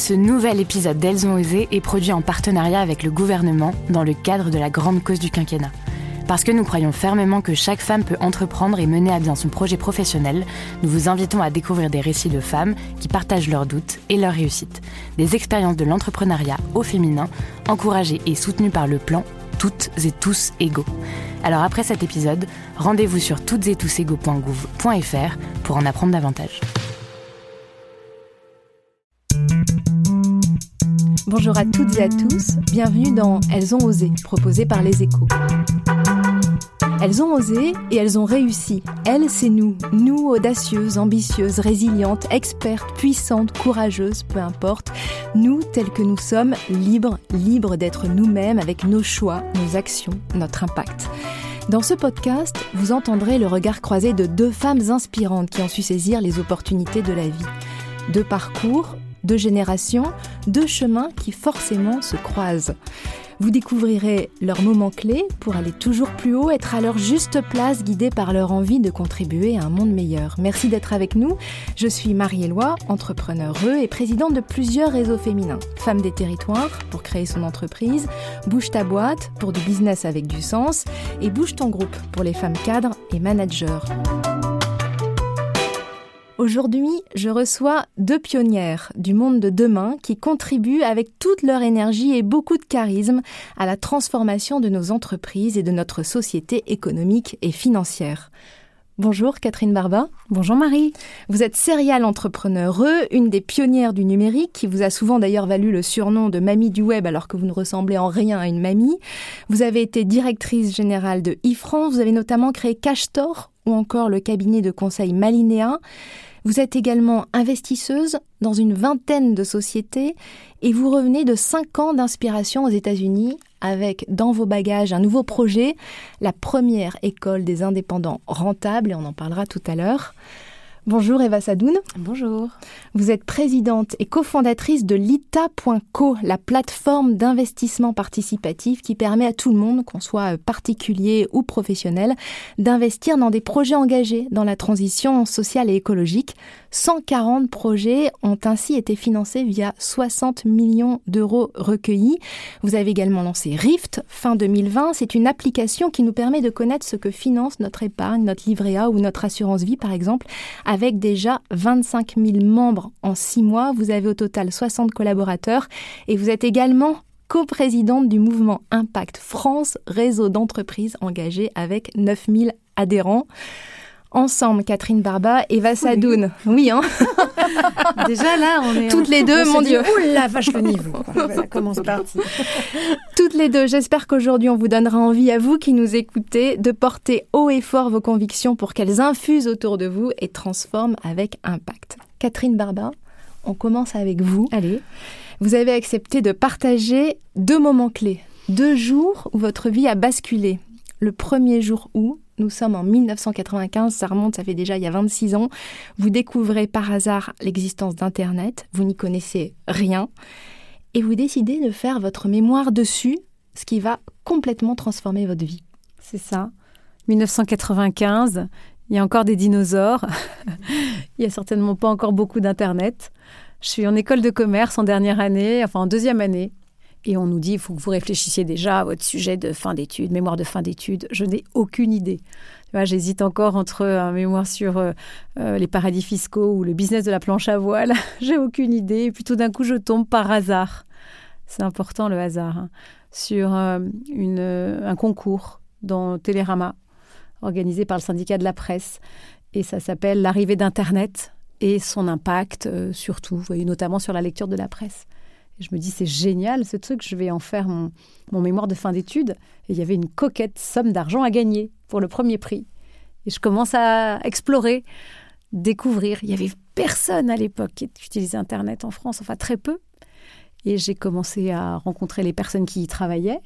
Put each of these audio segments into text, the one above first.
Ce nouvel épisode d'Elles ont osé est produit en partenariat avec le gouvernement dans le cadre de la grande cause du quinquennat. Parce que nous croyons fermement que chaque femme peut entreprendre et mener à bien son projet professionnel, nous vous invitons à découvrir des récits de femmes qui partagent leurs doutes et leurs réussites, des expériences de l'entrepreneuriat au féminin, encouragées et soutenues par le plan Toutes et tous égaux. Alors après cet épisode, rendez-vous sur toutesettouségaux.gouv.fr pour en apprendre davantage. Bonjour à toutes et à tous, bienvenue dans Elles ont osé, proposé par les échos. Elles ont osé et elles ont réussi. Elles, c'est nous. Nous, audacieuses, ambitieuses, résilientes, expertes, puissantes, courageuses, peu importe. Nous, tels que nous sommes, libres, libres d'être nous-mêmes avec nos choix, nos actions, notre impact. Dans ce podcast, vous entendrez le regard croisé de deux femmes inspirantes qui ont su saisir les opportunités de la vie. Deux parcours, deux générations, deux chemins qui forcément se croisent. Vous découvrirez leurs moments clés pour aller toujours plus haut, être à leur juste place, guidés par leur envie de contribuer à un monde meilleur. Merci d'être avec nous. Je suis Marie-Éloi, entrepreneur et présidente de plusieurs réseaux féminins. Femme des territoires pour créer son entreprise, Bouge ta boîte pour du business avec du sens et Bouge ton groupe pour les femmes cadres et managers. Aujourd'hui, je reçois deux pionnières du monde de demain qui contribuent avec toute leur énergie et beaucoup de charisme à la transformation de nos entreprises et de notre société économique et financière. Bonjour Catherine Barba. Bonjour Marie. Vous êtes serial entrepreneur, une des pionnières du numérique qui vous a souvent d'ailleurs valu le surnom de mamie du web alors que vous ne ressemblez en rien à une mamie. Vous avez été directrice générale de e-France, vous avez notamment créé Cashtor ou encore le cabinet de conseil Malinéa. Vous êtes également investisseuse dans une vingtaine de sociétés et vous revenez de cinq ans d'inspiration aux États-Unis avec dans vos bagages un nouveau projet, la première école des indépendants rentables, et on en parlera tout à l'heure. Bonjour Eva Sadoun. Bonjour. Vous êtes présidente et cofondatrice de l'ITA.co, la plateforme d'investissement participatif qui permet à tout le monde, qu'on soit particulier ou professionnel, d'investir dans des projets engagés dans la transition sociale et écologique. 140 projets ont ainsi été financés via 60 millions d'euros recueillis. Vous avez également lancé Rift fin 2020. C'est une application qui nous permet de connaître ce que finance notre épargne, notre livret A ou notre assurance vie par exemple, avec déjà 25 000 membres en 6 mois. Vous avez au total 60 collaborateurs et vous êtes également coprésidente du mouvement Impact France, réseau d'entreprises engagées avec 9000 adhérents ensemble, Catherine Barba et Vassadoun. Oui, hein Déjà là, on est toutes les deux, mon Dieu. Ouh la vache le niveau. Ça commence parti. Toutes les deux. J'espère qu'aujourd'hui on vous donnera envie à vous qui nous écoutez de porter haut et fort vos convictions pour qu'elles infusent autour de vous et transforment avec impact. Catherine Barba, on commence avec vous. Allez. Vous avez accepté de partager deux moments clés, deux jours où votre vie a basculé. Le premier jour où nous sommes en 1995, ça remonte, ça fait déjà il y a 26 ans. Vous découvrez par hasard l'existence d'Internet, vous n'y connaissez rien, et vous décidez de faire votre mémoire dessus, ce qui va complètement transformer votre vie. C'est ça. 1995, il y a encore des dinosaures, il n'y a certainement pas encore beaucoup d'Internet. Je suis en école de commerce en dernière année, enfin en deuxième année. Et on nous dit, il faut que vous réfléchissiez déjà à votre sujet de fin d'études, mémoire de fin d'études. Je n'ai aucune idée. J'hésite encore entre un mémoire sur euh, euh, les paradis fiscaux ou le business de la planche à voile. J'ai aucune idée. Et puis tout d'un coup, je tombe par hasard. C'est important le hasard. Hein, sur euh, un concours dans Télérama, organisé par le syndicat de la presse. Et ça s'appelle L'arrivée d'Internet et son impact, surtout, vous voyez, notamment sur la lecture de la presse je me dis, c'est génial ce truc, je vais en faire mon, mémoire de fin d'études. Et il y avait une coquette somme d'argent à gagner pour le premier prix. Et je commence à explorer découvrir. Il y avait personne à l'époque qui utilisait Internet en France, enfin très peu. Et j'ai commencé à rencontrer les personnes qui y travaillaient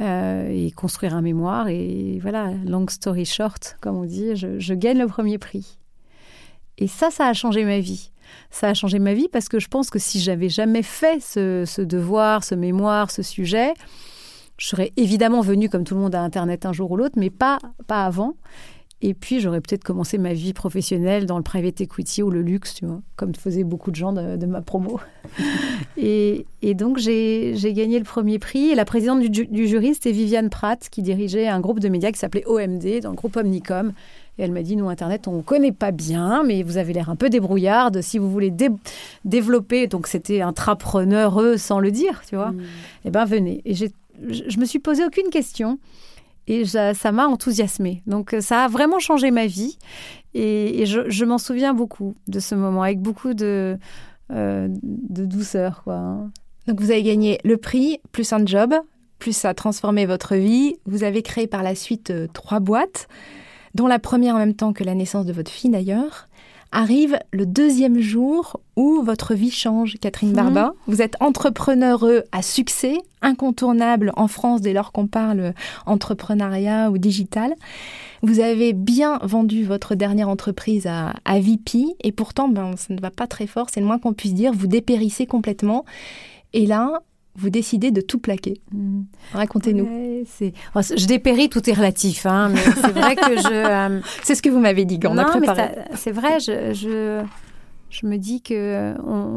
euh, et construire un mémoire. Et voilà, long story short, comme on dit, je, gagne le premier prix. Et ça, ça a changé ma vie. Ça a changé ma vie parce que je pense que si j'avais jamais fait ce, devoir, ce mémoire, ce sujet, je serais évidemment venue comme tout le monde à Internet un jour ou l'autre, mais pas, pas avant. Et puis, j'aurais peut-être commencé ma vie professionnelle dans le private equity ou le luxe, tu vois, comme faisaient beaucoup de gens de, ma promo. et, donc, j'ai gagné le premier prix. Et la présidente du, du jury, c'était Viviane Pratt, qui dirigeait un groupe de médias qui s'appelait OMD, dans le groupe Omnicom. Et elle m'a dit, nous, Internet, on ne connaît pas bien, mais vous avez l'air un peu débrouillarde. Si vous voulez développer, donc c'était intrapreneur sans le dire, tu vois, mm. eh bien, venez. Et je ne me suis posé aucune question. Et ça m'a enthousiasmée. Donc euh, ça a vraiment changé ma vie. Et, je, m'en souviens beaucoup de ce moment, avec beaucoup de, euh, de douceur. Quoi. Hein. Donc vous avez gagné le prix, plus un job, plus ça a transformé votre vie. Vous avez créé par la suite euh, trois boîtes, dont la première en même temps que la naissance de votre fille d'ailleurs arrive le deuxième jour où votre vie change, Catherine mhm. Barba. Vous êtes entrepreneur à succès, incontournable en France dès lors qu'on parle entrepreneuriat ou digital. Vous avez bien vendu votre dernière entreprise à, à VP et pourtant, ben, ça ne va pas très fort, c'est le moins qu'on puisse dire. Vous dépérissez complètement. Et là, vous décidez de tout plaquer. Mm. Racontez-nous. Je dépéris, tout est relatif, hein, mais c'est vrai que je. Euh, c'est ce que vous m'avez dit quand on a préparé. C'est vrai, je, je, me dis que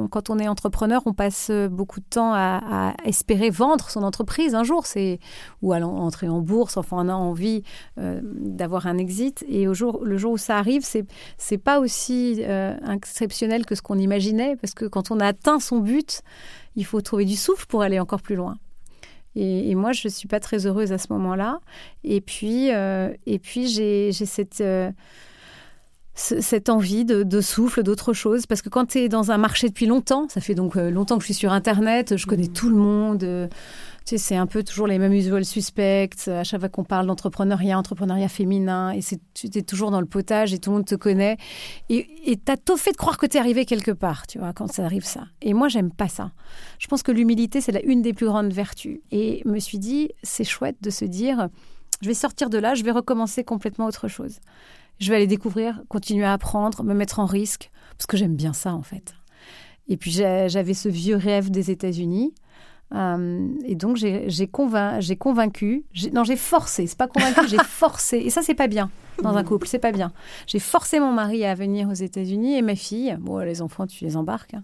quand on est entrepreneur, on passe beaucoup de temps à, espérer vendre son entreprise un jour, c'est ou à entrer en bourse. Enfin, on a envie euh, d'avoir un exit, et au jour, le jour où ça arrive, c'est c'est pas aussi euh, exceptionnel que ce qu'on imaginait, parce que quand on a atteint son but il faut trouver du souffle pour aller encore plus loin. Et, moi, je ne suis pas très heureuse à ce moment-là. Et puis, euh, et puis j'ai cette, euh, cette envie de, souffle, d'autre chose. Parce que quand tu es dans un marché depuis longtemps, ça fait donc euh, longtemps que je suis sur Internet, je connais mmh. tout le monde c'est un peu toujours les mêmes usual suspects. À chaque fois qu'on parle d'entrepreneuriat, entrepreneuriat féminin, et tu es toujours dans le potage et tout le monde te connaît. Et tu as tôt fait de croire que tu es arrivé quelque part, tu vois, quand ça arrive ça. Et moi, j'aime pas ça. Je pense que l'humilité, c'est une des plus grandes vertus. Et me suis dit, c'est chouette de se dire, je vais sortir de là, je vais recommencer complètement autre chose. Je vais aller découvrir, continuer à apprendre, me mettre en risque, parce que j'aime bien ça, en fait. Et puis j'avais ce vieux rêve des États-Unis. Euh, et donc j'ai convaincu, non j'ai forcé, c'est pas convaincu, j'ai forcé. Et ça c'est pas bien dans un couple, c'est pas bien. J'ai forcé mon mari à venir aux États-Unis et ma fille. Bon, les enfants tu les embarques. Hein.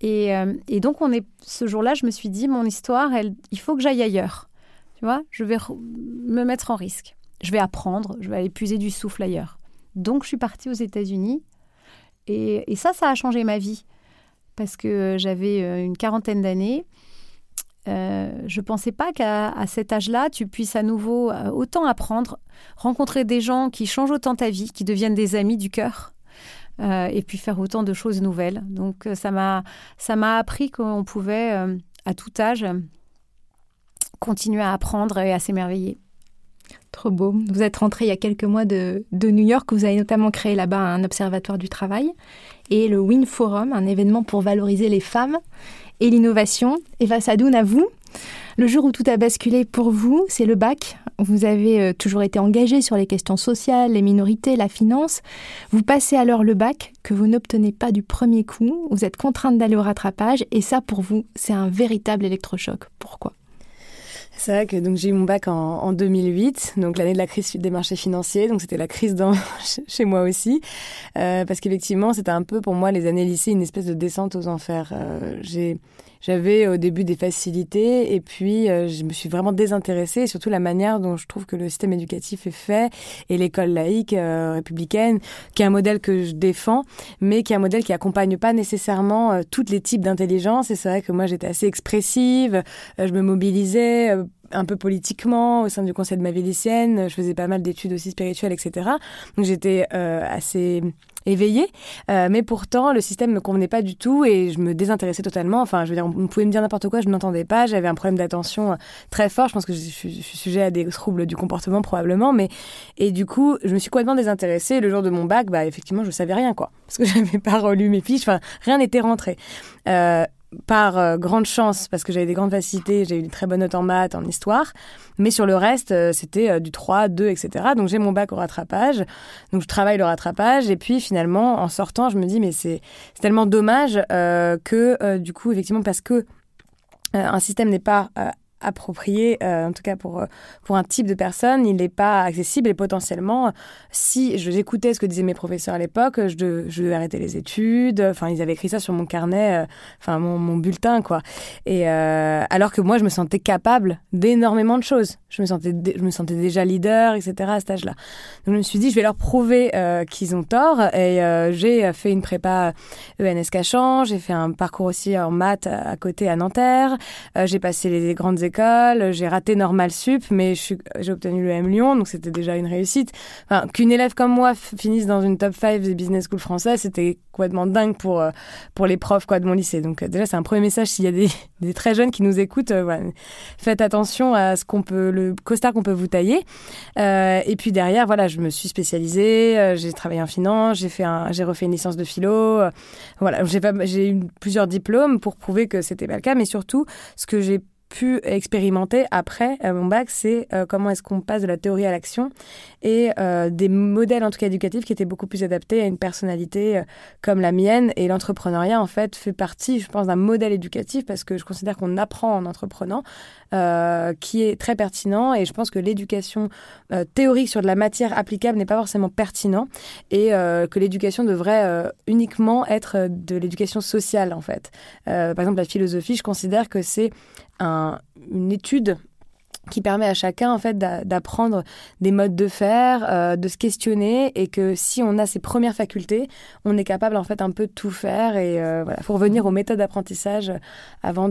Et, euh, et, donc on est ce jour-là, je me suis dit mon histoire, elle, il faut que j'aille ailleurs. Tu vois, je vais me mettre en risque. Je vais apprendre, je vais aller puiser du souffle ailleurs. Donc je suis partie aux États-Unis et, et ça, ça a changé ma vie parce que j'avais euh, une quarantaine d'années euh, je ne pensais pas qu'à cet âge-là, tu puisses à nouveau euh, autant apprendre, rencontrer des gens qui changent autant ta vie, qui deviennent des amis du cœur, euh, et puis faire autant de choses nouvelles. Donc ça m'a ça m'a appris qu'on pouvait à tout âge continuer à apprendre et à s'émerveiller. Trop beau. Vous êtes rentré il y a quelques mois de, de New York. Vous avez notamment créé là-bas un observatoire du travail et le Win Forum, un événement pour valoriser les femmes et l'innovation. Eva Sadoun, à vous. Le jour où tout a basculé pour vous, c'est le bac. Vous avez euh, toujours été engagé sur les questions sociales, les minorités, la finance. Vous passez alors le bac que vous n'obtenez pas du premier coup. Vous êtes contrainte d'aller au rattrapage et ça, pour vous, c'est un véritable électrochoc. Pourquoi? C'est vrai que donc j'ai eu mon bac en, 2008, donc l'année de la crise des marchés financiers, donc c'était la crise dans, chez moi aussi, euh, parce qu'effectivement c'était un peu pour moi les années lycée une espèce de descente aux enfers. Euh, j'ai j'avais au début des facilités et puis euh, je me suis vraiment désintéressée, et surtout la manière dont je trouve que le système éducatif est fait et l'école laïque euh, républicaine, qui est un modèle que je défends, mais qui est un modèle qui accompagne pas nécessairement euh, tous les types d'intelligence. Et c'est vrai que moi j'étais assez expressive, je me mobilisais un peu politiquement au sein du conseil de ma vie lycéenne. Je faisais pas mal d'études aussi spirituelles, etc. Donc j'étais assez éveillée, mais pourtant le système me convenait pas du tout et je me désintéressais totalement. Enfin, je veux dire, on pouvait me dire n'importe quoi, je n'entendais pas. J'avais un problème d'attention très fort. Je pense que je suis, je suis, sujet à des troubles du comportement probablement, mais et du coup, je me suis complètement désintéressée. Le jour de mon bac, bah effectivement, je savais rien quoi, parce que j'avais pas relu mes fiches. Enfin, rien n'était rentré. Euh, par euh, grande chance, parce que j'avais des grandes facilités, j'ai eu une très bonne note en maths, en histoire, mais sur le reste, euh, c'était du 3, 2, etc. Donc j'ai mon bac au rattrapage, donc je travaille le rattrapage, et puis finalement, en sortant, je me dis, mais c'est tellement dommage que, du coup, effectivement, parce que un système n'est pas approprié, euh, en tout cas pour, euh, pour un type de personne, il n'est pas accessible et potentiellement, si j'écoutais ce que disaient mes professeurs à l'époque, je, je, devais arrêter les études, enfin ils avaient écrit ça sur mon carnet, euh, enfin mon, bulletin quoi. Et alors que moi je me sentais capable d'énormément de choses, je me sentais, je me sentais déjà leader, etc. à cet âge-là. Donc je me suis dit je vais leur prouver qu'ils ont tort et j'ai fait une prépa ENS Cachan, j'ai fait un parcours aussi en maths à, côté à Nanterre, j'ai passé les grandes école, j'ai raté Normal Sup, mais j'ai obtenu le M Lyon, donc c'était déjà une réussite. Qu'une élève comme moi finisse dans une top 5 des business schools français, c'était complètement dingue pour, euh, pour les profs quoi, de mon lycée. Donc euh, déjà, c'est un premier message s'il y a des, des, très jeunes qui nous écoutent, euh, faites attention à ce qu'on peut, le costard qu'on peut vous tailler. et puis derrière, voilà, je me suis spécialisée, j'ai travaillé en finance, j'ai fait j'ai refait une licence de philo. voilà, j'ai eu plusieurs diplômes pour prouver que c'était pas le cas, mais surtout, ce que j'ai pu expérimenter après mon bac, c'est euh, comment est-ce qu'on passe de la théorie à l'action et euh, des modèles en tout cas éducatifs qui étaient beaucoup plus adaptés à une personnalité euh, comme la mienne. Et l'entrepreneuriat en fait fait partie, je pense, d'un modèle éducatif parce que je considère qu'on apprend en entreprenant, qui est très pertinent. Et je pense que l'éducation théorique sur de la matière applicable n'est pas forcément pertinent et que l'éducation devrait uniquement être de l'éducation sociale en fait. par exemple, la philosophie, je considère que c'est une étude qui permet à chacun en fait d'apprendre des modes de faire, euh, de se questionner et que si on a ces premières facultés, on est capable en fait un peu de tout faire et euh, voilà, faut revenir aux méthodes d'apprentissage avant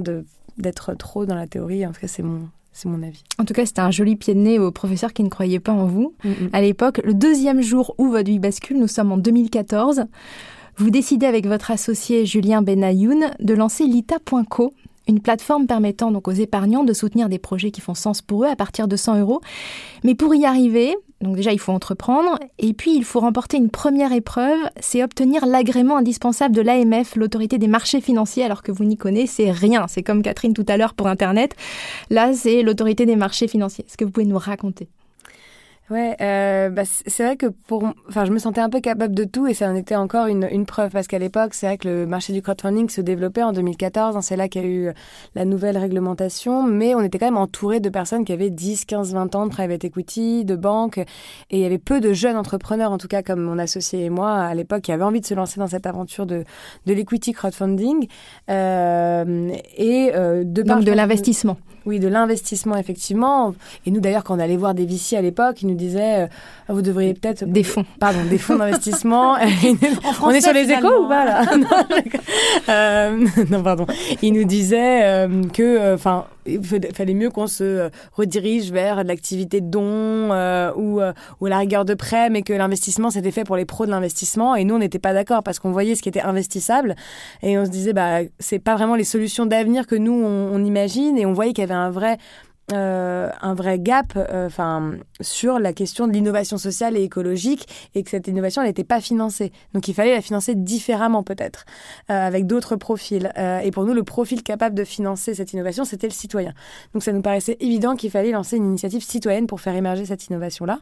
d'être trop dans la théorie. En tout cas, c'est mon c'est mon avis. En tout cas, c'était un joli pied de nez aux professeurs qui ne croyaient pas en vous. À l'époque, le deuxième jour où votre vie bascule, nous sommes en 2014. Vous décidez avec votre associé Julien Benayoun de lancer lita.co, une plateforme permettant donc aux épargnants de soutenir des projets qui font sens pour eux à partir de 100 euros. Mais pour y arriver, donc déjà il faut entreprendre, et puis il faut remporter une première épreuve, c'est obtenir l'agrément indispensable de l'AMF, l'autorité des marchés financiers, alors que vous n'y connaissez rien. C'est comme Catherine tout à l'heure pour Internet. Là, c'est l'autorité des marchés financiers. Est-ce que vous pouvez nous raconter? Ouais, euh, bah, c'est vrai que pour, enfin, je me sentais un peu capable de tout et ça en était encore une, une preuve parce qu'à l'époque, c'est vrai que le marché du crowdfunding se développait en 2014. Hein, c'est là qu'il y a eu la nouvelle réglementation, mais on était quand même entouré de personnes qui avaient 10, 15, 20 ans de private equity, de banques, et il y avait peu de jeunes entrepreneurs, en tout cas comme mon associé et moi à l'époque, qui avaient envie de se lancer dans cette aventure de, de l'equity crowdfunding euh, et euh, de donc de l'investissement. Oui, de l'investissement, effectivement. Et nous, d'ailleurs, quand on allait voir des VC à l'époque, ils nous disaient euh, vous devriez peut-être. Des fonds. Pardon, des fonds d'investissement. on est sur les échos ou pas, là non, euh, non, pardon. Ils nous disaient euh, que. Enfin il fallait mieux qu'on se redirige vers l'activité de don ou, ou la rigueur de prêt, mais que l'investissement c'était fait pour les pros de l'investissement. Et nous, on n'était pas d'accord parce qu'on voyait ce qui était investissable et on se disait bah c'est pas vraiment les solutions d'avenir que nous on imagine et on voyait qu'il y avait un vrai euh, un vrai gap euh, enfin sur la question de l'innovation sociale et écologique et que cette innovation n'était pas financée. Donc il fallait la financer différemment peut-être, euh, avec d'autres profils. et pour nous, le profil capable de financer cette innovation, c'était le citoyen. Donc ça nous paraissait évident qu'il fallait lancer une initiative citoyenne pour faire émerger cette innovation-là.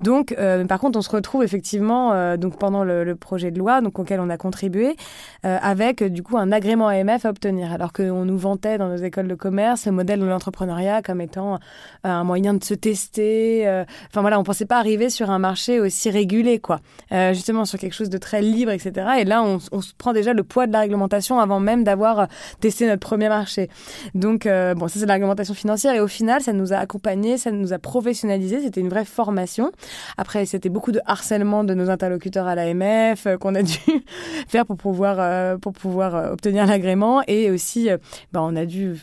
Donc par contre, on se retrouve effectivement donc pendant le, le, projet de loi donc auquel on a contribué avec du coup un agrément AMF à obtenir alors qu'on nous vantait dans nos écoles de commerce le modèle de l'entrepreneuriat comme étant euh, un moyen de se tester. Euh, enfin voilà, on pensait pas arriver sur un marché aussi régulé, quoi. Euh, justement sur quelque chose de très libre, etc. Et là, on, se prend déjà le poids de la réglementation avant même d'avoir testé notre premier marché. Donc bon, ça c'est la réglementation financière et au final, ça nous a accompagnés, ça nous a professionnalisé. C'était une vraie formation. Après, c'était beaucoup de harcèlement de nos interlocuteurs à l'AMF qu'on a dû faire pour pouvoir pour pouvoir obtenir l'agrément et aussi, bah, on a dû,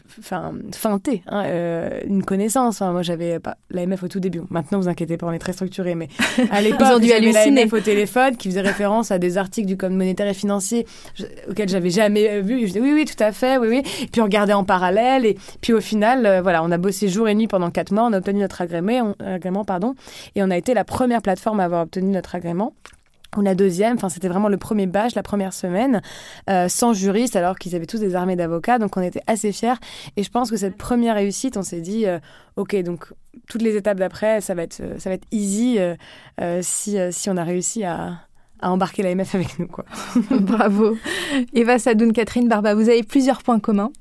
feinter hein, une connaissance. Hein. Moi, j'avais pas l'AMF au tout début. Maintenant, vous inquiétez pas, on est très structuré. Mais à l'époque, j'avais l'AMF au téléphone qui faisait référence à des articles du Code monétaire et financier auxquels j'avais jamais vu. Je disais oui, oui, tout à fait, oui, oui. Et puis on regardait en parallèle. Et puis au final, euh, voilà, on a bossé jour et nuit pendant quatre mois. On a obtenu notre agrément, agrément pardon, et on a été la première plateforme à avoir obtenu notre agrément ou la deuxième, enfin c'était vraiment le premier badge, la première semaine, euh, sans juriste, alors qu'ils avaient tous des armées d'avocats, donc on était assez fiers. Et je pense que cette première réussite, on s'est dit, euh, ok, donc toutes les étapes d'après, ça va être, ça va être easy euh, si, si on a réussi à, à embarquer l'AMF avec nous. Quoi. Bravo. Eva Sadoun, Catherine Barba, vous avez plusieurs points communs.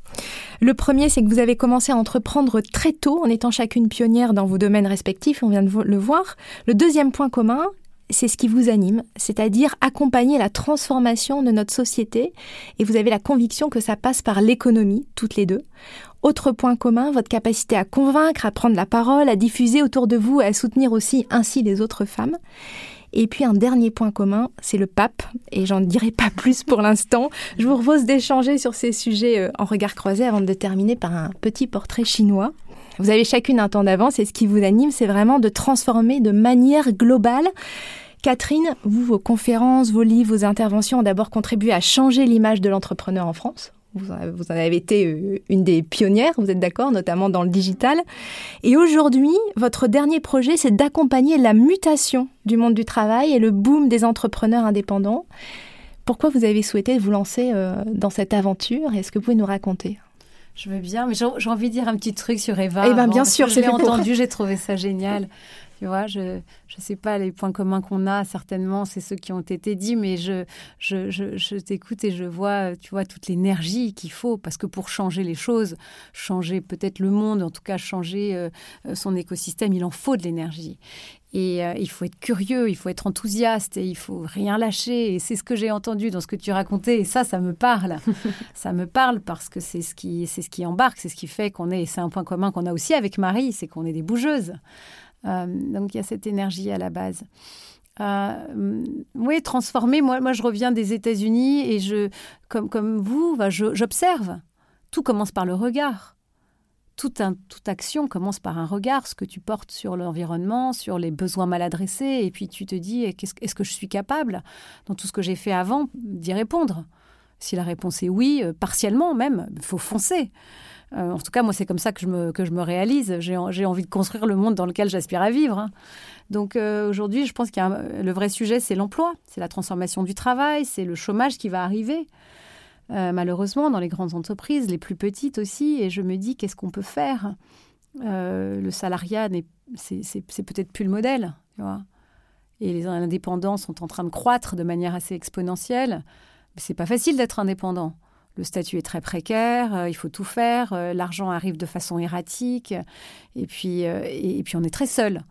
Le premier, c'est que vous avez commencé à entreprendre très tôt en étant chacune pionnière dans vos domaines respectifs, on vient de le voir. Le deuxième point commun, c'est ce qui vous anime, c'est-à-dire accompagner la transformation de notre société, et vous avez la conviction que ça passe par l'économie, toutes les deux. Autre point commun, votre capacité à convaincre, à prendre la parole, à diffuser autour de vous, à soutenir aussi ainsi les autres femmes. Et puis un dernier point commun, c'est le pape, et j'en dirai pas plus pour l'instant. Je vous propose d'échanger sur ces sujets euh, en regard croisé avant de terminer par un petit portrait chinois. Vous avez chacune un temps d'avance et ce qui vous anime, c'est vraiment de transformer de manière globale Catherine, vous, vos conférences, vos livres, vos interventions ont d'abord contribué à changer l'image de l'entrepreneur en France. Vous en avez été euh, une des pionnières, vous êtes d'accord, notamment dans le digital. Et aujourd'hui, votre dernier projet, c'est d'accompagner la mutation du monde du travail et le boom des entrepreneurs indépendants. Pourquoi vous avez souhaité vous lancer euh, dans cette aventure? Est-ce que vous pouvez nous raconter? Je veux bien, mais j'ai envie de dire un petit truc sur Eva. Eh bien, bien sûr, c'est entendu, j'ai trouvé ça génial. Tu vois, je ne sais pas les points communs qu'on a, certainement, c'est ceux qui ont été dits, mais je, je, je, t'écoute et je vois, tu vois, toute l'énergie qu'il faut, parce que pour changer les choses, changer peut-être le monde, en tout cas changer euh, euh, son écosystème, il en faut de l'énergie. Et euh, il faut être curieux, il faut être enthousiaste et il faut rien lâcher. Et c'est ce que j'ai entendu dans ce que tu racontais. Et ça, ça me parle. ça me parle parce que c'est ce qui, c'est ce qui embarque, c'est ce qui fait qu'on est. C'est un point commun qu'on a aussi avec Marie, c'est qu'on est des bougeuses. Euh, donc il y a cette énergie à la base. Euh, oui, transformer. Moi, moi, je reviens des États-Unis et je, comme, comme vous, bah, j'observe. Tout commence par le regard. Toute, toute action commence par un regard, ce que tu portes sur l'environnement, sur les besoins mal adressés, et puis tu te dis, est-ce que je suis capable, dans tout ce que j'ai fait avant, d'y répondre? Si la réponse est oui, euh, partiellement même, il faut foncer. Euh, en tout cas, moi, c'est comme ça que je me, que je me réalise. J'ai envie de construire le monde dans lequel j'aspire à vivre. Hein. Donc euh, aujourd'hui, je pense que le vrai sujet, c'est l'emploi, c'est la transformation du travail, c'est le chômage qui va arriver. Euh, malheureusement, dans les grandes entreprises, les plus petites aussi, et je me dis, qu'est-ce qu'on peut faire? Le salariat, c'est peut-être plus le modèle, tu vois. Et les indépendants sont en train de croître de manière assez exponentielle. C'est pas facile d'être indépendant le statut est très précaire, euh, il faut tout faire, euh, l'argent arrive de façon erratique, et puis, euh, et, puis on est très seul.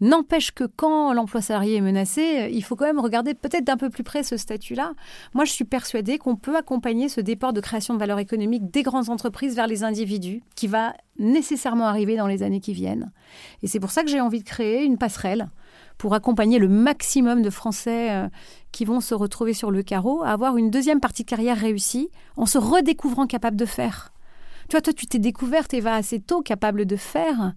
N'empêche que quand l'emploi salarié est menacé, il faut quand même regarder peut-être d'un peu plus près ce statut-là. Moi, je suis persuadée qu'on peut accompagner ce départ de création de valeur économique des grandes entreprises vers les individus, qui va nécessairement arriver dans les années qui viennent. Et c'est pour ça que j'ai envie de créer une passerelle pour accompagner le maximum de Français qui vont se retrouver sur le carreau à avoir une deuxième partie de carrière réussie en se redécouvrant capable de faire. Tu vois, toi, tu t'es découverte et va assez tôt capable de faire.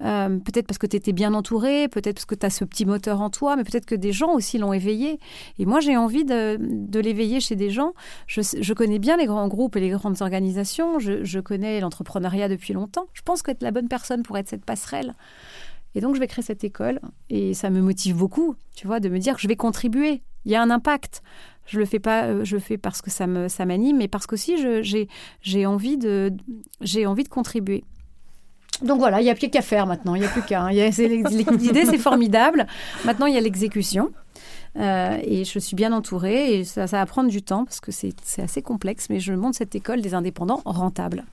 Euh, peut-être parce que tu étais bien entourée, peut-être parce que tu as ce petit moteur en toi, mais peut-être que des gens aussi l'ont éveillé. Et moi, j'ai envie de, l'éveiller chez des gens. Je, connais bien les grands groupes et les grandes organisations. Je, je connais l'entrepreneuriat depuis longtemps. Je pense qu'être la bonne personne pour être cette passerelle. Et donc, je vais créer cette école et ça me motive beaucoup, tu vois, de me dire que je vais contribuer. Il y a un impact. Je le fais pas, euh, je le fais parce que ça me ça m'anime, mais parce qu'aussi j'ai j'ai envie de j'ai envie de contribuer. Donc voilà, il n'y a plus qu'à faire maintenant. Il n'y a plus qu'à. Hein. L'idée, c'est formidable. Maintenant, il y a l'exécution. Euh, et je suis bien entourée. Et ça, ça va prendre du temps parce que c'est assez complexe. Mais je monte cette école des indépendants rentable.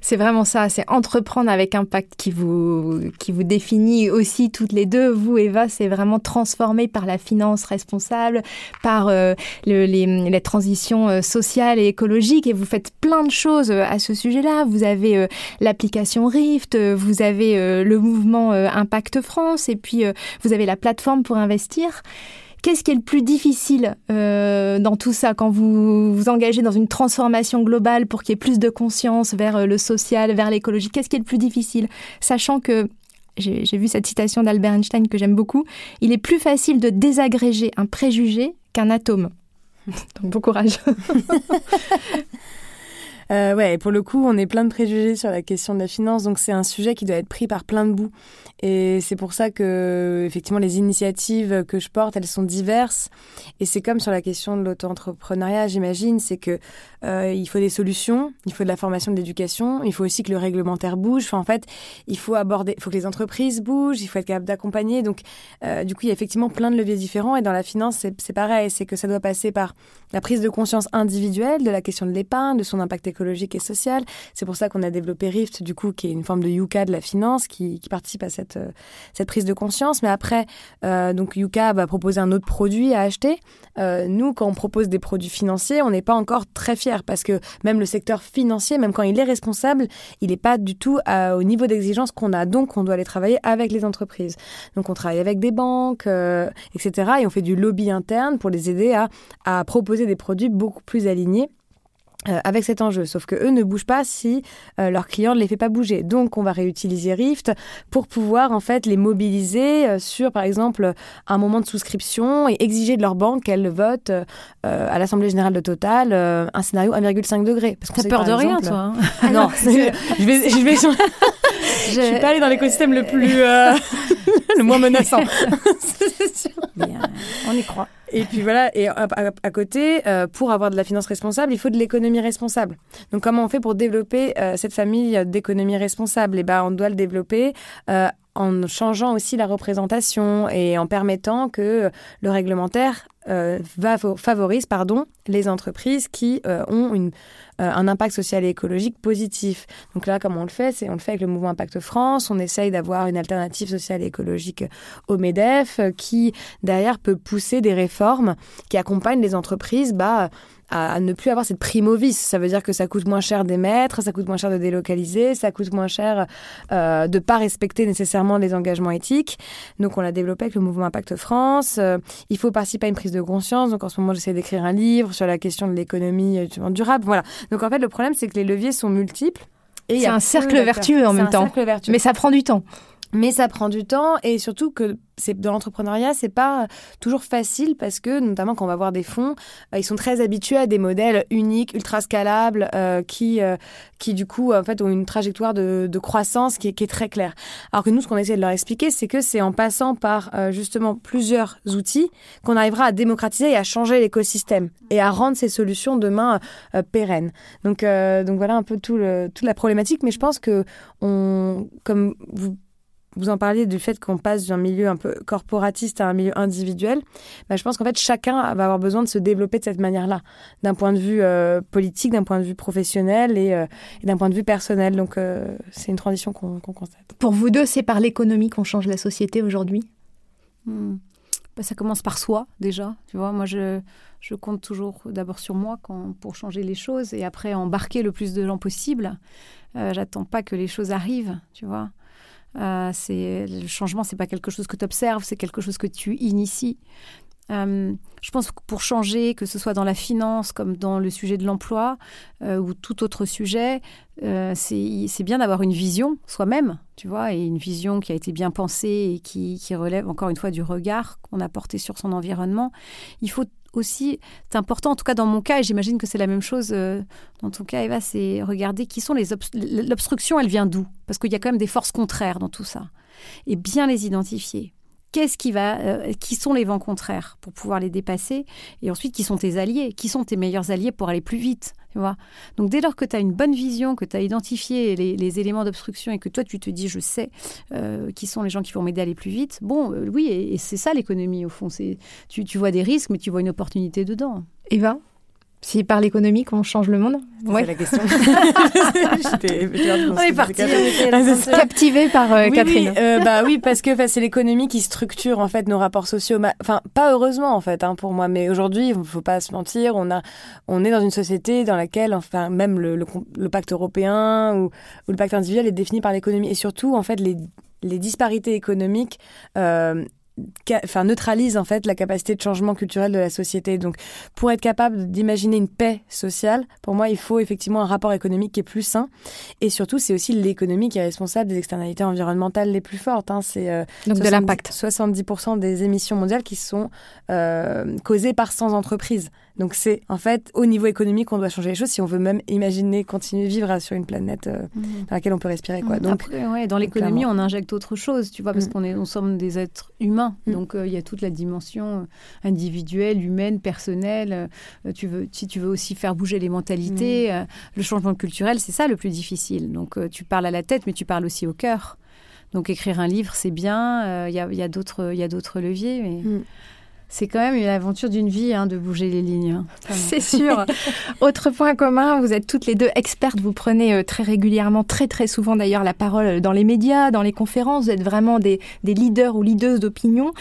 C'est vraiment ça, c'est entreprendre avec impact qui vous, qui vous définit aussi toutes les deux. Vous, Eva, c'est vraiment transformé par la finance responsable, par euh, les, transitions euh, sociales et écologiques, et vous faites plein de choses euh, à ce sujet-là. Vous avez l'application Rift, vous avez le mouvement Impact France, et puis vous avez la plateforme pour investir. Qu'est-ce qui est le plus difficile euh, dans tout ça quand vous vous engagez dans une transformation globale pour qu'il y ait plus de conscience vers euh, le social, vers l'écologie? Qu'est-ce qui est le plus difficile? Sachant que j'ai vu cette citation d'Albert Einstein que j'aime beaucoup, il est plus facile de désagréger un préjugé qu'un atome. Donc bon courage. Euh, ouais, pour le coup, on est plein de préjugés sur la question de la finance, donc c'est un sujet qui doit être pris par plein de bouts. Et c'est pour ça que, effectivement, les initiatives que je porte, elles sont diverses. Et c'est comme sur la question de l'auto-entrepreneuriat, j'imagine, c'est que euh, il faut des solutions, il faut de la formation, de l'éducation, il faut aussi que le réglementaire bouge. En fait, il faut aborder, faut que les entreprises bougent, il faut être capable d'accompagner. Donc, euh, du coup, il y a effectivement plein de leviers différents. Et dans la finance, c'est pareil, c'est que ça doit passer par la prise de conscience individuelle de la question de l'épargne, de son impact écologique et social. C'est pour ça qu'on a développé Rift, du coup, qui est une forme de Yuka de la finance, qui, participe à cette, euh, cette prise de conscience. Mais après, donc Yuka va proposer un autre produit à acheter. Nous, quand on propose des produits financiers, on n'est pas encore très fiers parce que même le secteur financier, même quand il est responsable, il n'est pas du tout au niveau d'exigence qu'on a. Donc, on doit aller travailler avec les entreprises. Donc, on travaille avec des banques, euh, etc. Et on fait du lobby interne pour les aider à proposer des produits beaucoup plus alignés euh, avec cet enjeu. Sauf que eux ne bougent pas si euh, leur client ne les fait pas bouger. Donc, on va réutiliser Rift pour pouvoir en fait les mobiliser euh, sur, par exemple, un moment de souscription et exiger de leur banque qu'elle vote à l'Assemblée générale de Total un scénario 1,5 degré. Parce T'as peur de rien, toi hein ah Non, je vais, je vais. je suis pas allée dans l'écosystème le plus, le moins menaçant. on y croit. Et puis voilà, et à, côté, euh, pour avoir de la finance responsable, il faut de l'économie responsable. Donc comment on fait pour développer euh, cette famille d'économie responsable? Eh ben, on doit le développer euh, en changeant aussi la représentation et en permettant que le réglementaire va, favorise pardon, les entreprises qui ont une euh, un impact social et écologique positif. Donc là, comment on le fait? C'est on le fait avec le mouvement Impact France. On essaye d'avoir une alternative sociale et écologique au Medef euh, qui derrière peut pousser des réformes qui accompagnent les entreprises. Bah, à, ne plus avoir cette primo-vice. Ça veut dire que ça coûte moins cher d'émettre, ça coûte moins cher de délocaliser, ça coûte moins cher euh, de pas respecter nécessairement les engagements éthiques. Donc on l'a développé avec le mouvement Impact France. Euh, il faut participer à une prise de conscience. Donc en ce moment j'essaie d'écrire un livre sur la question de l'économie euh, durable. Voilà. Donc en fait le problème c'est que les leviers sont multiples. C'est un cercle vertueux en même temps. Mais ça prend du temps. Mais ça prend du temps et surtout que c'est dans l'entrepreneuriat, c'est pas toujours facile parce que notamment quand on va voir des fonds, euh, ils sont très habitués à des modèles uniques, ultra scalables, euh, qui euh, qui du coup en fait ont une trajectoire de, de croissance qui est, très claire. Alors que nous, ce qu'on essaie de leur expliquer, c'est que c'est en passant par justement plusieurs outils qu'on arrivera à démocratiser et à changer l'écosystème et à rendre ces solutions demain pérennes. Donc donc voilà un peu tout le, toute la problématique, mais je pense que on comme vous vous en parliez du fait qu'on passe d'un milieu un peu corporatiste à un milieu individuel, bah, je pense qu'en fait chacun va avoir besoin de se développer de cette manière-là, d'un point de vue euh, politique, d'un point de vue professionnel et, euh, d'un point de vue personnel. Donc euh, c'est une transition qu'on constate. Pour vous deux, c'est par l'économie qu'on change la société aujourd'hui? Hmm. bah, Ça commence par soi déjà. Tu vois, moi je, je compte toujours d'abord sur moi quand, pour changer les choses et après embarquer le plus de gens possible. J'attends pas que les choses arrivent, tu vois. Euh, c'est le changement, c'est pas quelque chose que tu observes, c'est quelque chose que tu inities. Euh, je pense que pour changer, que ce soit dans la finance comme dans le sujet de l'emploi euh, ou tout autre sujet, c'est bien d'avoir une vision soi-même, tu vois, et une vision qui a été bien pensée et qui, qui relève encore une fois du regard qu'on a porté sur son environnement. Il faut aussi, c'est important, en tout cas dans mon cas, et j'imagine que c'est la même chose euh, dans ton cas, Eva, c'est regarder qui sont les l'obstruction, elle vient d'où? Parce qu'il y a quand même des forces contraires dans tout ça, et bien les identifier. Qu'est-ce qui va, euh, qui sont les vents contraires pour pouvoir les dépasser Et ensuite, qui sont tes alliés Qui sont tes meilleurs alliés pour aller plus vite tu vois Donc, dès lors que tu as une bonne vision, que tu as identifié les, éléments d'obstruction et que toi, tu te dis, je sais euh, qui sont les gens qui vont m'aider à aller plus vite, bon, euh, oui, et, c'est ça l'économie au fond. Tu, tu vois des risques, mais tu vois une opportunité dedans. Eva? Si par l'économie qu'on change le monde Ouais. la question. on est parti. Captivé par euh, Catherine. Oui, euh, bah oui, parce que c'est l'économie qui structure en fait nos rapports sociaux. Enfin, pas heureusement en fait hein, pour moi, mais aujourd'hui, il faut pas se mentir, on a, on est dans une société dans laquelle, enfin, même le, le, pacte européen ou, ou, le pacte individuel est défini par l'économie et surtout en fait les les disparités économiques euh, enfin, neutralise en fait la capacité de changement culturel de la société. Donc, pour être capable d'imaginer une paix sociale, pour moi, il faut effectivement un rapport économique qui est plus sain. Et surtout, c'est aussi l'économie qui est responsable des externalités environnementales les plus fortes. Hein. C'est euh, donc de l'impact. 70% des émissions mondiales qui sont euh, causées par 100 entreprises. Donc c'est en fait au niveau économique qu'on doit changer les choses si on veut même imaginer continuer de vivre sur une planète euh, mmh. dans laquelle on peut respirer. Quoi. Donc, Après, ouais, dans l'économie, on injecte autre chose, tu vois, parce mmh. qu'on est, on sommes des êtres humains. Mmh. Donc euh, il y a toute la dimension euh, individuelle, humaine, personnelle. tu veux, si tu veux aussi faire bouger les mentalités, le changement culturel, c'est ça le plus difficile. Donc tu parles à la tête, mais tu parles aussi au cœur. Donc écrire un livre, c'est bien. Il y a, y a d'autres leviers, mais c'est quand même une aventure d'une vie hein, de bouger les lignes. Hein. C'est sûr. Autre point commun, vous êtes toutes les deux expertes, vous prenez euh, très régulièrement, très très souvent d'ailleurs la parole dans les médias, dans les conférences, vous êtes vraiment des, leaders ou leaders d'opinion.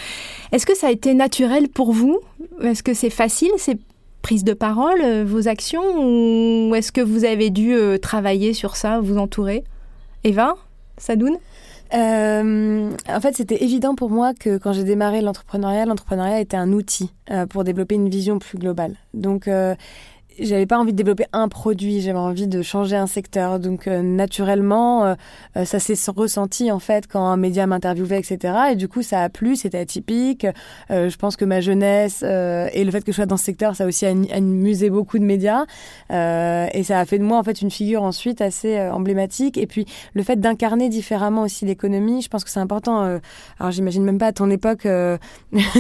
Est-ce que ça a été naturel pour vous? Est-ce que c'est facile ces prises de parole, euh, vos actions, ou est-ce que vous avez dû euh, travailler sur ça, vous entourer? Eva Sadoun? Euh, en fait, c'était évident pour moi que quand j'ai démarré l'entrepreneuriat, l'entrepreneuriat était un outil euh, pour développer une vision plus globale. Donc, euh, j'avais pas envie de développer un produit, j'avais envie de changer un secteur. Donc euh, naturellement, euh, euh, ça s'est ressenti en fait quand un média m'interviewait, etc. Et du coup, ça a plu, c'était atypique. je pense que ma jeunesse et le fait que je sois dans ce secteur, ça a aussi amusé beaucoup de médias. et ça a fait de moi en fait une figure ensuite assez emblématique. Et puis le fait d'incarner différemment aussi l'économie, je pense que c'est important. alors j'imagine même pas à ton époque le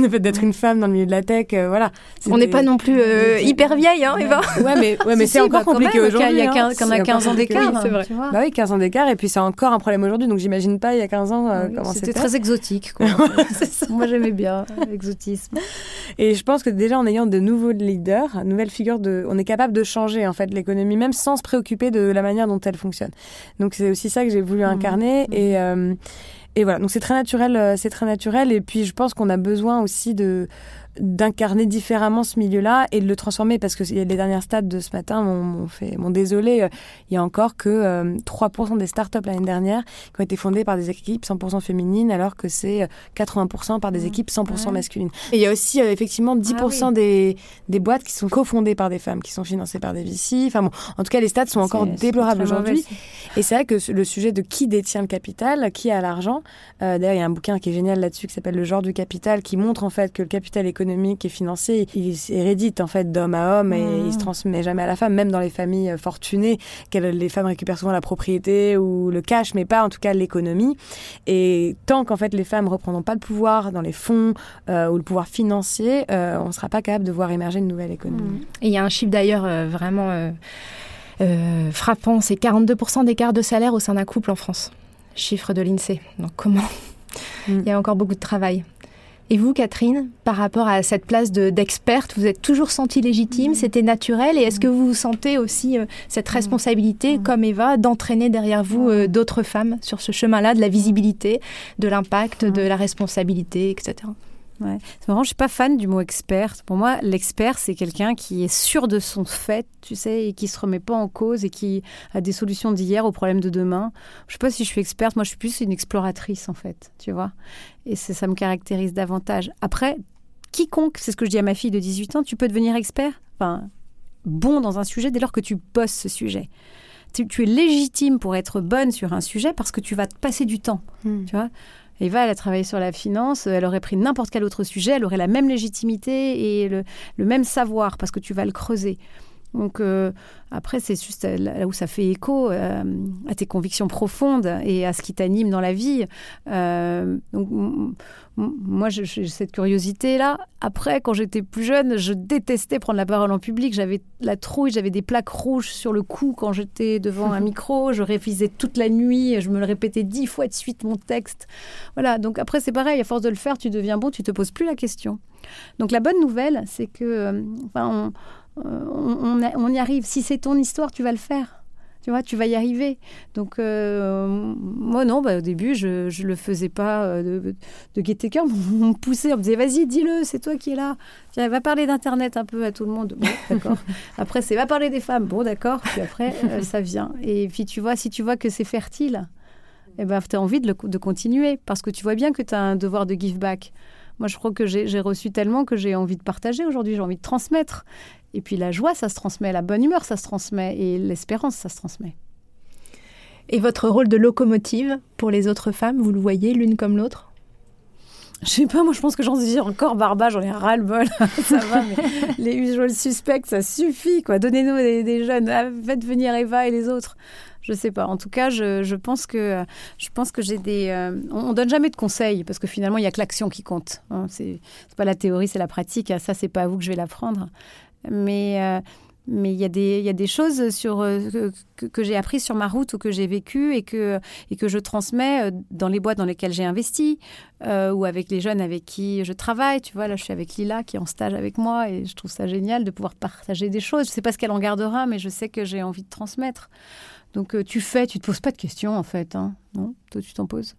fait d'être une femme dans le milieu de la tech, voilà. On n'est pas non plus hyper vieille, hein, Eva. Ouais, mais, ouais, mais c'est encore bah, compliqué aujourd'hui. Il y a 15, hein. a 15 ans d'écart. c'est vrai. Bah oui, 15 ans d'écart, et puis c'est encore un problème aujourd'hui, donc j'imagine pas il y a 15 ans euh, comment c'était. C'était très exotique, quoi. Moi, j'aimais bien l'exotisme. Et je pense que déjà, en ayant de nouveaux leaders, nouvelles figures, de, on est capable de changer, en fait, l'économie, même sans se préoccuper de la manière dont elle fonctionne. Donc, c'est aussi ça que j'ai voulu mmh. incarner. Mmh. Et. Euh, et voilà, donc c'est très naturel, euh, c'est très naturel. Et puis je pense qu'on a besoin aussi de d'incarner différemment ce milieu-là et de le transformer. Parce que les dernières stats de ce matin m'ont fait m'ont désolé. Euh, il y a encore que 3% euh, des startups l'année dernière qui ont été fondées par des équipes 100% féminines alors que c'est 80% euh, par des mmh. équipes 100% masculines. Et il y a aussi effectivement 10% ah des, des boîtes qui sont cofondées par des femmes qui sont financées par des VC enfin bon en tout cas les stats sont encore déplorables aujourd'hui. et c'est vrai que le sujet de qui détient le capital qui a l'argent d'ailleurs il y a un bouquin qui est génial là-dessus qui s'appelle le genre du capital qui montre en fait que le capital économique économique et financier, il s'hérédite en fait d'homme à homme et il se mmh. transmet jamais à la femme, même dans les familles euh, fortunées, les femmes récupèrent souvent la propriété ou le cash, mais pas en tout cas l'économie. Et tant qu'en fait les femmes reprendront pas le pouvoir dans les fonds euh, ou le pouvoir financier, euh, on ne sera pas capable de voir émerger une nouvelle économie. Mmh. Et il y a un chiffre d'ailleurs vraiment frappant, c'est 42% d'écart de salaire au sein d'un couple en France. Chiffre de l'INSEE. Donc comment mmh. Il y a encore beaucoup de travail. Et vous, Catherine, par rapport à cette place d'experte, vous êtes toujours sentie légitime, mm. c'était naturel. Et est-ce que vous sentez aussi euh, cette mm. responsabilité, mm. comme Eva, d'entraîner derrière vous euh, d'autres femmes sur ce chemin-là, de la visibilité, de l'impact, de la responsabilité, etc. Ouais. C'est marrant, je suis pas fan du mot expert. Pour moi, l'expert, c'est quelqu'un qui est sûr de son fait, tu sais, et qui se remet pas en cause et qui a des solutions d'hier aux problèmes de demain. Je sais pas si je suis experte. Moi, je suis plus une exploratrice, en fait, tu vois. Et ça me caractérise davantage. Après, quiconque, c'est ce que je dis à ma fille de 18 ans, tu peux devenir expert, enfin, bon dans un sujet dès lors que tu bosses ce sujet. Tu, es légitime pour être bonne sur un sujet parce que tu vas te passer du temps, hmm. tu vois. Eva, elle a travaillé sur la finance, elle aurait pris n'importe quel autre sujet, elle aurait la même légitimité et le, même savoir parce que tu vas le creuser. Donc euh, après, c'est juste là où ça fait écho euh, à tes convictions profondes et à ce qui t'anime dans la vie. Euh, donc moi, j'ai cette curiosité-là. Après, quand j'étais plus jeune, je détestais prendre la parole en public. J'avais la trouille, j'avais des plaques rouges sur le cou quand j'étais devant un micro. Je révisais toute la nuit, je me le répétais dix fois de suite mon texte. Voilà. Donc après, c'est pareil. À force de le faire, tu deviens bon, tu te poses plus la question. Donc la bonne nouvelle, c'est que, enfin, on, on, on, y arrive. Si c'est ton histoire, tu vas le faire. Tu vois, tu vas y arriver. Donc, euh, moi, non, bah, au début, je ne le faisais pas euh, de, de gaieté cœur. On me poussait, on me disait, vas-y, dis-le, c'est toi qui es là. Tiens, va parler d'Internet un peu à tout le monde. Bon, d'accord. après, c'est va parler des femmes. Bon, d'accord. Puis après, euh, ça vient. Et puis, tu vois, si tu vois que c'est fertile, eh ben, tu as envie de, de continuer parce que tu vois bien que tu as un devoir de give back. Moi, je crois que j'ai reçu tellement que j'ai envie de partager aujourd'hui, j'ai envie de transmettre. Et puis la joie, ça se transmet, la bonne humeur, ça se transmet, et l'espérance, ça se transmet. Et votre rôle de locomotive pour les autres femmes, vous le voyez l'une comme l'autre? Je sais pas, moi je pense que j'en suis encore barba, j'en ai ras-le-bol, ça va, mais les usual suspects, ça suffit, quoi. Donnez-nous des, jeunes, ah, faites venir Eva et les autres. Je sais pas. En tout cas, je, pense que je pense que j'ai des. Euh, on, donne jamais de conseils parce que finalement, il y a que l'action qui compte. Hein. C'est pas la théorie, c'est la pratique. Ça, c'est pas à vous que je vais l'apprendre. Mais euh, mais il y, a des, y a des choses sur, euh, que, j'ai apprises sur ma route ou que j'ai vécues et que, et que je transmets euh, dans les boîtes dans lesquelles j'ai investi ou avec les jeunes avec qui je travaille. Tu vois, là, je suis avec Lila qui est en stage avec moi et je trouve ça génial de pouvoir partager des choses. Je ne sais pas ce qu'elle en gardera, mais je sais que j'ai envie de transmettre. Donc tu fais, tu te poses pas de questions en fait, hein. non? Toi tu t'en poses?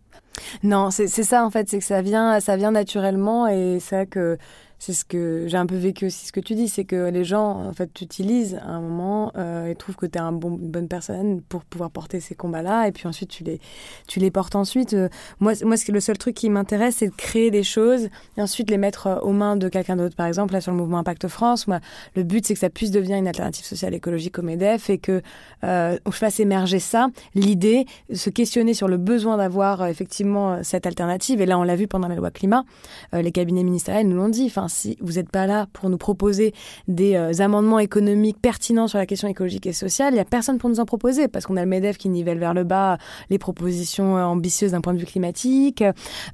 Non, c'est ça en fait, c'est que ça vient, ça vient naturellement et c'est que c'est ce que j'ai un peu vécu aussi ce que tu dis c'est que les gens en fait t'utilisent à un moment euh, et trouvent que tu es un bon, une bonne personne pour pouvoir porter ces combats là et puis ensuite tu les tu les portes ensuite. Euh, moi moi le seul truc qui m'intéresse c'est de créer des choses et ensuite les mettre euh, aux mains de quelqu'un d'autre. Par exemple là sur le mouvement Impact France moi le but c'est que ça puisse devenir une alternative sociale écologique au Medef et que euh, on fasse émerger ça l'idée se questionner sur le besoin d'avoir effectivement cette alternative. Et là on l'a vu pendant la loi climat les cabinets ministériels nous l'ont dit. Enfin si vous n'êtes pas là pour nous proposer des euh, amendements économiques pertinents sur la question écologique et sociale, il n'y a personne pour nous en proposer parce qu'on a le MEDEF qui nivelle vers le bas les propositions euh, ambitieuses d'un point de vue climatique.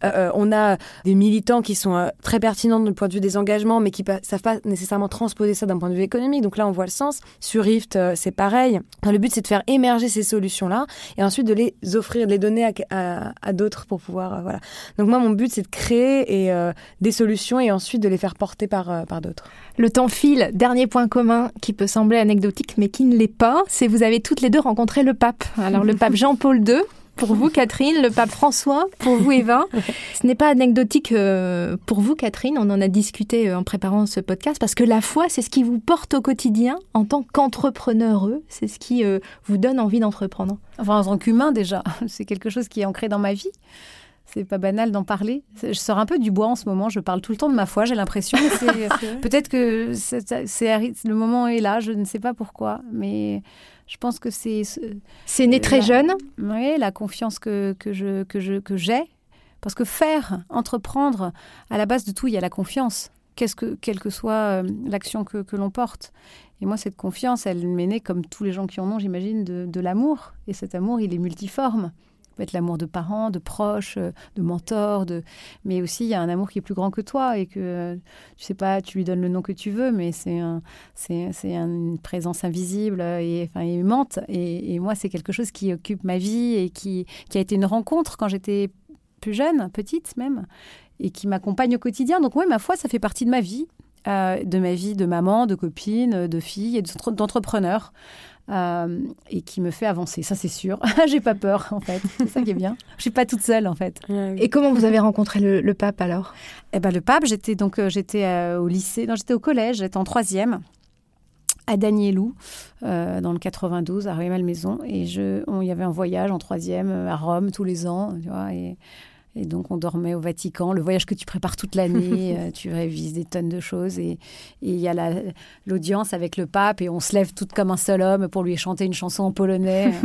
Euh, on a des militants qui sont très pertinents du point de vue des engagements, mais qui ne savent pas nécessairement transposer ça d'un point de vue économique. Donc là, on voit le sens. Sur Rift, c'est pareil. le but, c'est de faire émerger ces solutions-là et ensuite de les offrir, de les donner à, d'autres pour pouvoir. voilà. Donc moi, mon but, c'est de créer des solutions et ensuite de les faire faire porter par, euh, par d'autres. Le temps file. Dernier point commun qui peut sembler anecdotique, mais qui ne l'est pas, c'est vous avez toutes les deux rencontré le pape. Alors le pape Jean-Paul II, pour vous, Catherine, le pape François, pour vous, Eva. Ce n'est pas anecdotique euh, pour vous, Catherine. On en a discuté euh, en préparant ce podcast parce que la foi, c'est ce qui vous porte au quotidien en tant qu'entrepreneur. C'est ce qui vous donne envie d'entreprendre. Enfin, en tant qu'humain, déjà. C'est quelque chose qui est ancré dans ma vie c'est pas banal d'en parler. Je sors un peu du bois en ce moment. Je parle tout le temps de ma foi, j'ai l'impression. Peut-être que c'est, le moment est là, je ne sais pas pourquoi, mais je pense que c'est. C'est né très jeune. Oui, la confiance que, que, je, que, je, que j'ai. Parce que faire, entreprendre, à la base de tout, il y a la confiance. Qu'est-ce que, quelle que soit euh, l'action que, que l'on porte. Et moi, cette confiance, elle m'est née, comme tous les gens qui en ont, j'imagine, de, de l'amour. Et cet amour, il est multiforme peut être l'amour de parents, de proches, euh, de mentors, de... mais aussi il y a un amour qui est plus grand que toi et que tu sais pas, tu lui donnes le nom que tu veux, mais c'est un, c'est, une présence invisible et enfin aimante. Et, et moi, c'est quelque chose qui occupe ma vie et qui, qui a été une rencontre quand j'étais plus jeune, petite même, et qui m'accompagne au quotidien. Donc oui, ma foi, ça fait partie de ma vie. Euh, de ma vie de maman, de copine, de fille et d'entrepreneur. Euh, et qui me fait avancer, ça c'est sûr. J'ai pas peur en fait, c'est ça qui est bien. Je suis pas toute seule en fait. Et comment vous avez rencontré le, pape alors? Eh ben le pape, j'étais donc euh, j'étais euh, au lycée, non j'étais au collège, j'étais en troisième à Danielou, dans le 92, à Rueil-Malmaison. Et je, il y avait un voyage en troisième à Rome tous les ans, tu vois, et et donc, on dormait au Vatican. Le voyage que tu prépares toute l'année, euh, tu révises des tonnes de choses. Et il y a l'audience avec le pape et on se lève tout comme un seul homme pour lui chanter une chanson en polonais.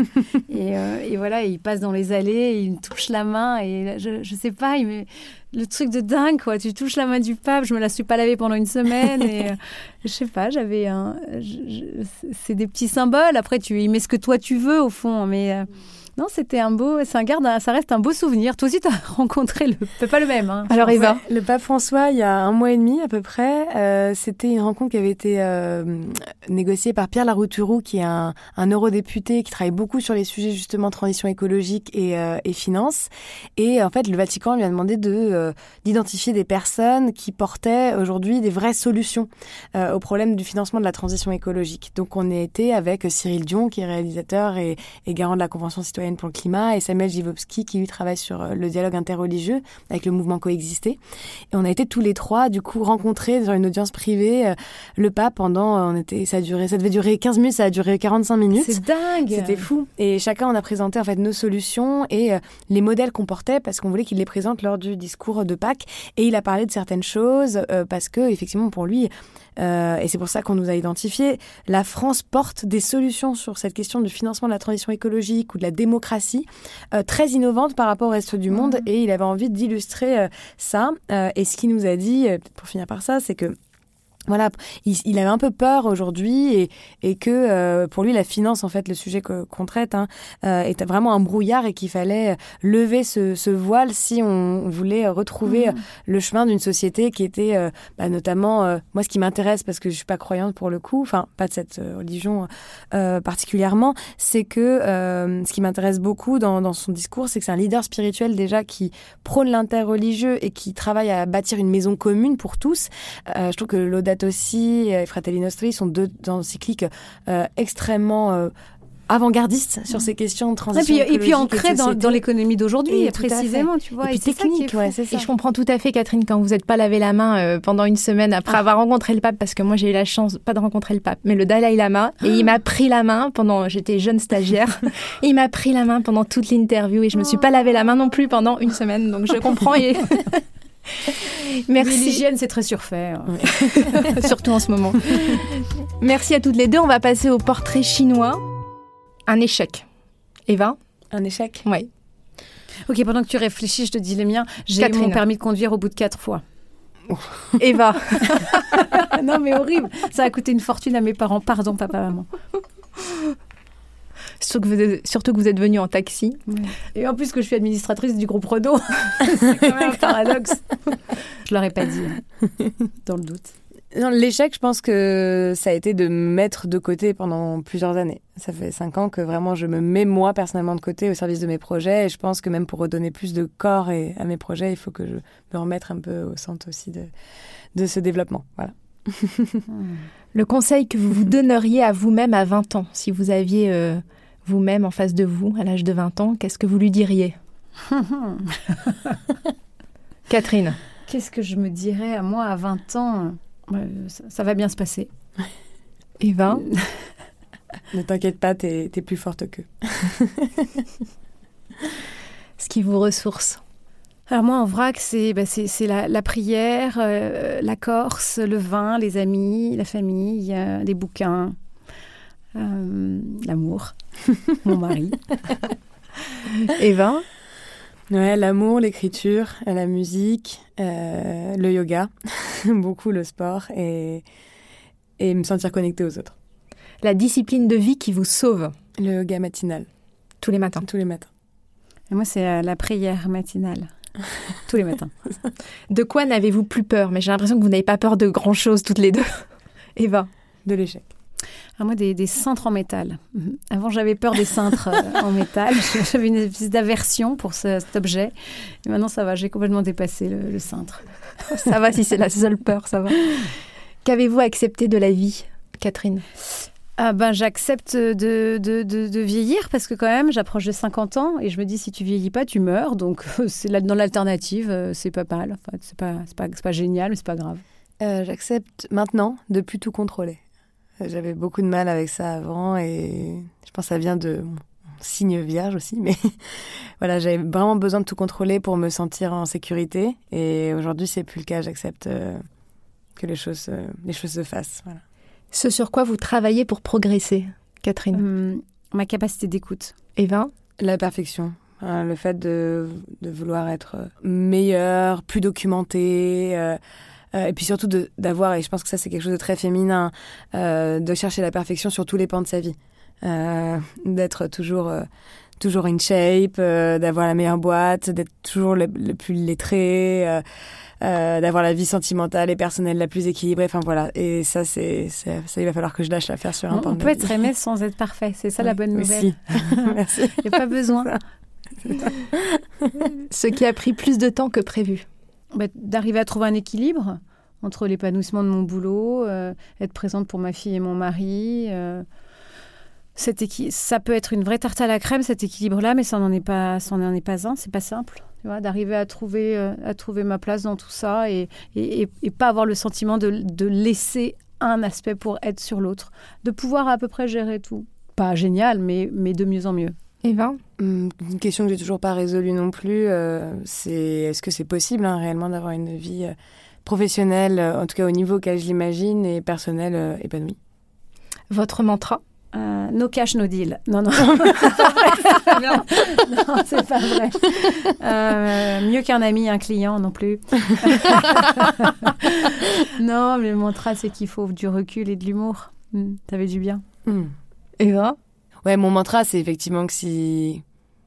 Euh, et, voilà, il passe dans les allées, il me touche la main. Et je, je sais pas, il le truc de dingue, quoi. Tu touches la main du pape, je me la suis pas lavée pendant une semaine. et euh, je sais pas, j'avais un. C'est des petits symboles. Après, tu y mets ce que toi tu veux, au fond. Mais. Non, c'était un beau, c'est un garde, ça reste un beau souvenir. Toi aussi, tu as rencontré le, pas le même. Hein, Alors Eva, le pape François, il y a un mois et demi à peu près, euh, c'était une rencontre qui avait été euh, négociée par Pierre Larouturou, qui est un, un, eurodéputé qui travaille beaucoup sur les sujets justement transition écologique et, euh, et finance. Et en fait, le Vatican lui a demandé de d'identifier des personnes qui portaient aujourd'hui des vraies solutions au problème du financement de la transition écologique. Donc, on a été avec Cyril Dion, qui est réalisateur et, et garant de la Convention citoyenne citoyenne pour le climat, et Samuel Givovski qui lui travaille sur le dialogue interreligieux avec le mouvement Coexister. Et on a été tous les trois, du coup, rencontrés dans une audience privée, le pape pendant, on était, ça a duré, ça devait durer 15 minutes, ça a duré 45 minutes. C'est dingue C'était fou. Et chacun, on a présenté en fait nos solutions et les modèles qu'on portait parce qu'on voulait qu'il les présente lors du discours de Pâques. Et il a parlé de certaines choses parce que, effectivement, pour lui, euh, et c'est pour ça qu'on nous a identifiés. La France porte des solutions sur cette question du financement de la transition écologique ou de la démocratie euh, très innovantes par rapport au reste du monde. Mmh. Et il avait envie d'illustrer euh, ça. et ce qu'il nous a dit, pour finir par ça, c'est que voilà, il, avait un peu peur aujourd'hui et, et que euh, pour lui la finance en fait le sujet qu'on traite hein, euh, était vraiment un brouillard et qu'il fallait lever ce, ce, voile si on voulait retrouver mmh. le chemin d'une société qui était euh, bah, notamment moi ce qui m'intéresse parce que je suis pas croyante pour le coup, enfin pas de cette religion particulièrement, c'est que ce qui m'intéresse beaucoup dans, dans, son discours, c'est que c'est un leader spirituel déjà qui prône l'interreligieux et qui travaille à bâtir une maison commune pour tous. je trouve que l'audace aussi et Fratelli Nostri sont deux encycliques euh, extrêmement euh, avant-gardistes sur ces questions de transition et puis, et puis dans, dans l'économie d'aujourd'hui, précisément, tu vois. Et, puis technique, ouais, c'est ça. Et je comprends tout à fait, Catherine, quand vous n'êtes pas lavé la main euh, pendant une semaine après ah. avoir rencontré le pape, parce que moi j'ai eu la chance, pas de rencontrer le pape, mais le Dalai Lama, et il m'a pris la main pendant, j'étais jeune stagiaire, et il m'a pris la main pendant toute l'interview, et je me suis pas lavé la main non plus pendant une semaine, donc je comprends. Et... Merci. L'hygiène, c'est très surfait. Hein. Surtout en ce moment. Merci à toutes les deux. On va passer au portrait chinois. Un échec. Eva Un échec Oui. Ok, pendant que tu réfléchis, je te dis les miens. J'ai eu mon permis de conduire au bout de quatre fois. Eva. non, mais horrible. Ça a coûté une fortune à mes parents. Pardon, papa, maman. Surtout que, vous êtes, surtout que vous êtes venu en taxi. Et en plus que je suis administratrice du groupe Renault. c'est quand même un paradoxe. je l'aurais pas dit, hein, dans le doute. L'échec, je pense que ça a été de me mettre de côté pendant plusieurs années. Ça fait cinq ans que vraiment je me mets moi personnellement de côté au service de mes projets. Et je pense que même pour redonner plus de corps et à mes projets, il faut que je me remette un peu au centre aussi de, de ce développement. Voilà. Le conseil que vous vous donneriez à vous-même à 20 ans, si vous aviez euh, vous-même en face de vous à l'âge de 20 ans, qu'est-ce que vous lui diriez? Catherine. Qu'est-ce que je me dirais à moi à 20 ans? Ça, va bien se passer. Eva Ne t'inquiète pas, t'es es plus forte qu'eux. Ce qui vous ressource alors moi, en vrac, c'est bah, la, prière, euh, la Corse, le vin, les amis, la famille, les bouquins, euh, l'amour, mon mari. Eva Ouais, l'amour, l'écriture, la musique, euh, le yoga, beaucoup le sport et, et me sentir connecté aux autres. La discipline de vie qui vous sauve Le yoga matinal. Tous les matins Tous les matins. Et moi, c'est la prière matinale. Tous les matins. De quoi n'avez-vous plus peur? Mais j'ai l'impression que vous n'avez pas peur de grand-chose toutes les deux. Eva De l'échec. Ah, moi, des, cintres en métal. Mhm. Avant, j'avais peur des cintres euh, en métal. J'avais une espèce d'aversion pour cet objet. Et maintenant, ça va. J'ai complètement dépassé le, cintre. ça va si c'est la seule peur, ça va. Qu'avez-vous accepté de la vie, Catherine? Ah ben, j'accepte de, de, de, vieillir parce que quand même j'approche de 50 ans et je me dis si tu vieillis pas tu meurs donc c'est là dans l'alternative euh, c'est pas mal enfin, c'est pas c'est pas, pas génial mais c'est pas grave euh, j'accepte maintenant de plus tout contrôler j'avais beaucoup de mal avec ça avant et je pense que ça vient de mon signe vierge aussi mais voilà j'avais vraiment besoin de tout contrôler pour me sentir en sécurité et aujourd'hui c'est plus le cas j'accepte euh, que les choses les choses se fassent voilà ce sur quoi vous travaillez pour progresser, Catherine? Hum, Ma capacité d'écoute. Eva? La perfection. Hein, le fait de, vouloir être meilleur, plus documenté. Euh, euh, et puis surtout d'avoir, et je pense que ça c'est quelque chose de très féminin, euh, de chercher la perfection sur tous les pans de sa vie. d'être toujours, toujours in shape, d'avoir la meilleure boîte, d'être toujours le, le, plus lettré. Euh, d'avoir la vie sentimentale et personnelle la plus équilibrée. Enfin voilà, et ça, c'est ça, il va falloir que je lâche l'affaire sur un On, on peut être aimé sans être parfait, c'est ça la bonne nouvelle. Merci. Il n'y a pas besoin. Ce qui a pris plus de temps que prévu. Bah, d'arriver à trouver un équilibre entre l'épanouissement de mon boulot, euh, être présente pour ma fille et mon mari. Euh, ça peut être une vraie tarte à la crème, cet équilibre-là, mais ça n'en est pas, ça n'en est pas un. C'est pas simple, d'arriver à trouver, euh, à trouver ma place dans tout ça et, et, et, pas avoir le sentiment de, de laisser un aspect pour être sur l'autre, de pouvoir à peu près gérer tout. Pas génial, mais, mais de mieux en mieux. Eva hum, Une question que j'ai toujours pas résolue non plus, euh, c'est est-ce que c'est possible hein, réellement d'avoir une vie euh, professionnelle, en tout cas au niveau auquel je l'imagine, et personnelle épanouie? Votre mantra? Euh, no cash, no deal. Non, non, c'est pas vrai. non, c'est pas vrai. Euh, mieux qu'un ami, un client non plus. non, mais le mantra, c'est qu'il faut du recul et de l'humour. Hmm, T'avais du bien. Mm. Eva? Ouais, mon mantra, c'est effectivement que si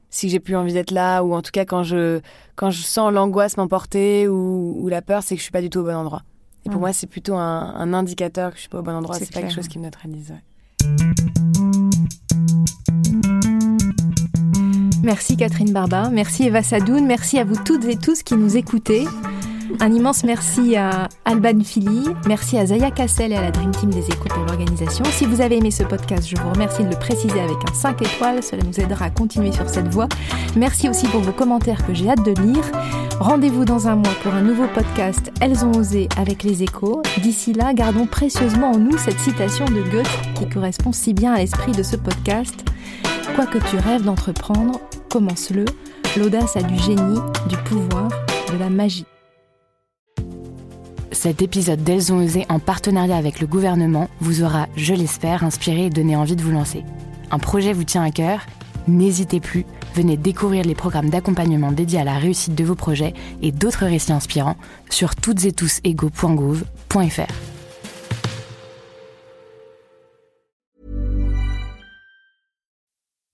si j'ai plus envie d'être là, ou en tout cas quand je quand je sens l'angoisse m'emporter ou, ou, la peur, c'est que je suis pas du tout au bon endroit. Et pour moi, c'est plutôt un, un, indicateur que je suis pas au bon endroit. C'est pas quelque chose qui me neutralise. Ouais. Merci Catherine Barba, merci Eva Sadoun, merci à vous toutes et tous qui nous écoutez. Un immense merci à Alban Philly, merci à Zaya Cassel et à la Dream Team des Échos pour l'organisation. Si vous avez aimé ce podcast, je vous remercie de le préciser avec un 5 étoiles, cela nous aidera à continuer sur cette voie. Merci aussi pour vos commentaires que j'ai hâte de lire. Rendez-vous dans un mois pour un nouveau podcast Elles ont osé avec les Échos. D'ici là, gardons précieusement en nous cette citation de Goethe qui correspond si bien à l'esprit de ce podcast. Quoi que tu rêves d'entreprendre, commence-le. L'audace a du génie, du pouvoir, de la magie. Cet épisode d'Elles ont osé en partenariat avec le gouvernement vous aura, je l'espère, inspiré et donné envie de vous lancer. Un projet vous tient à cœur. N'hésitez plus, venez découvrir les programmes d'accompagnement dédiés à la réussite de vos projets et d'autres récits inspirants sur toutes et tous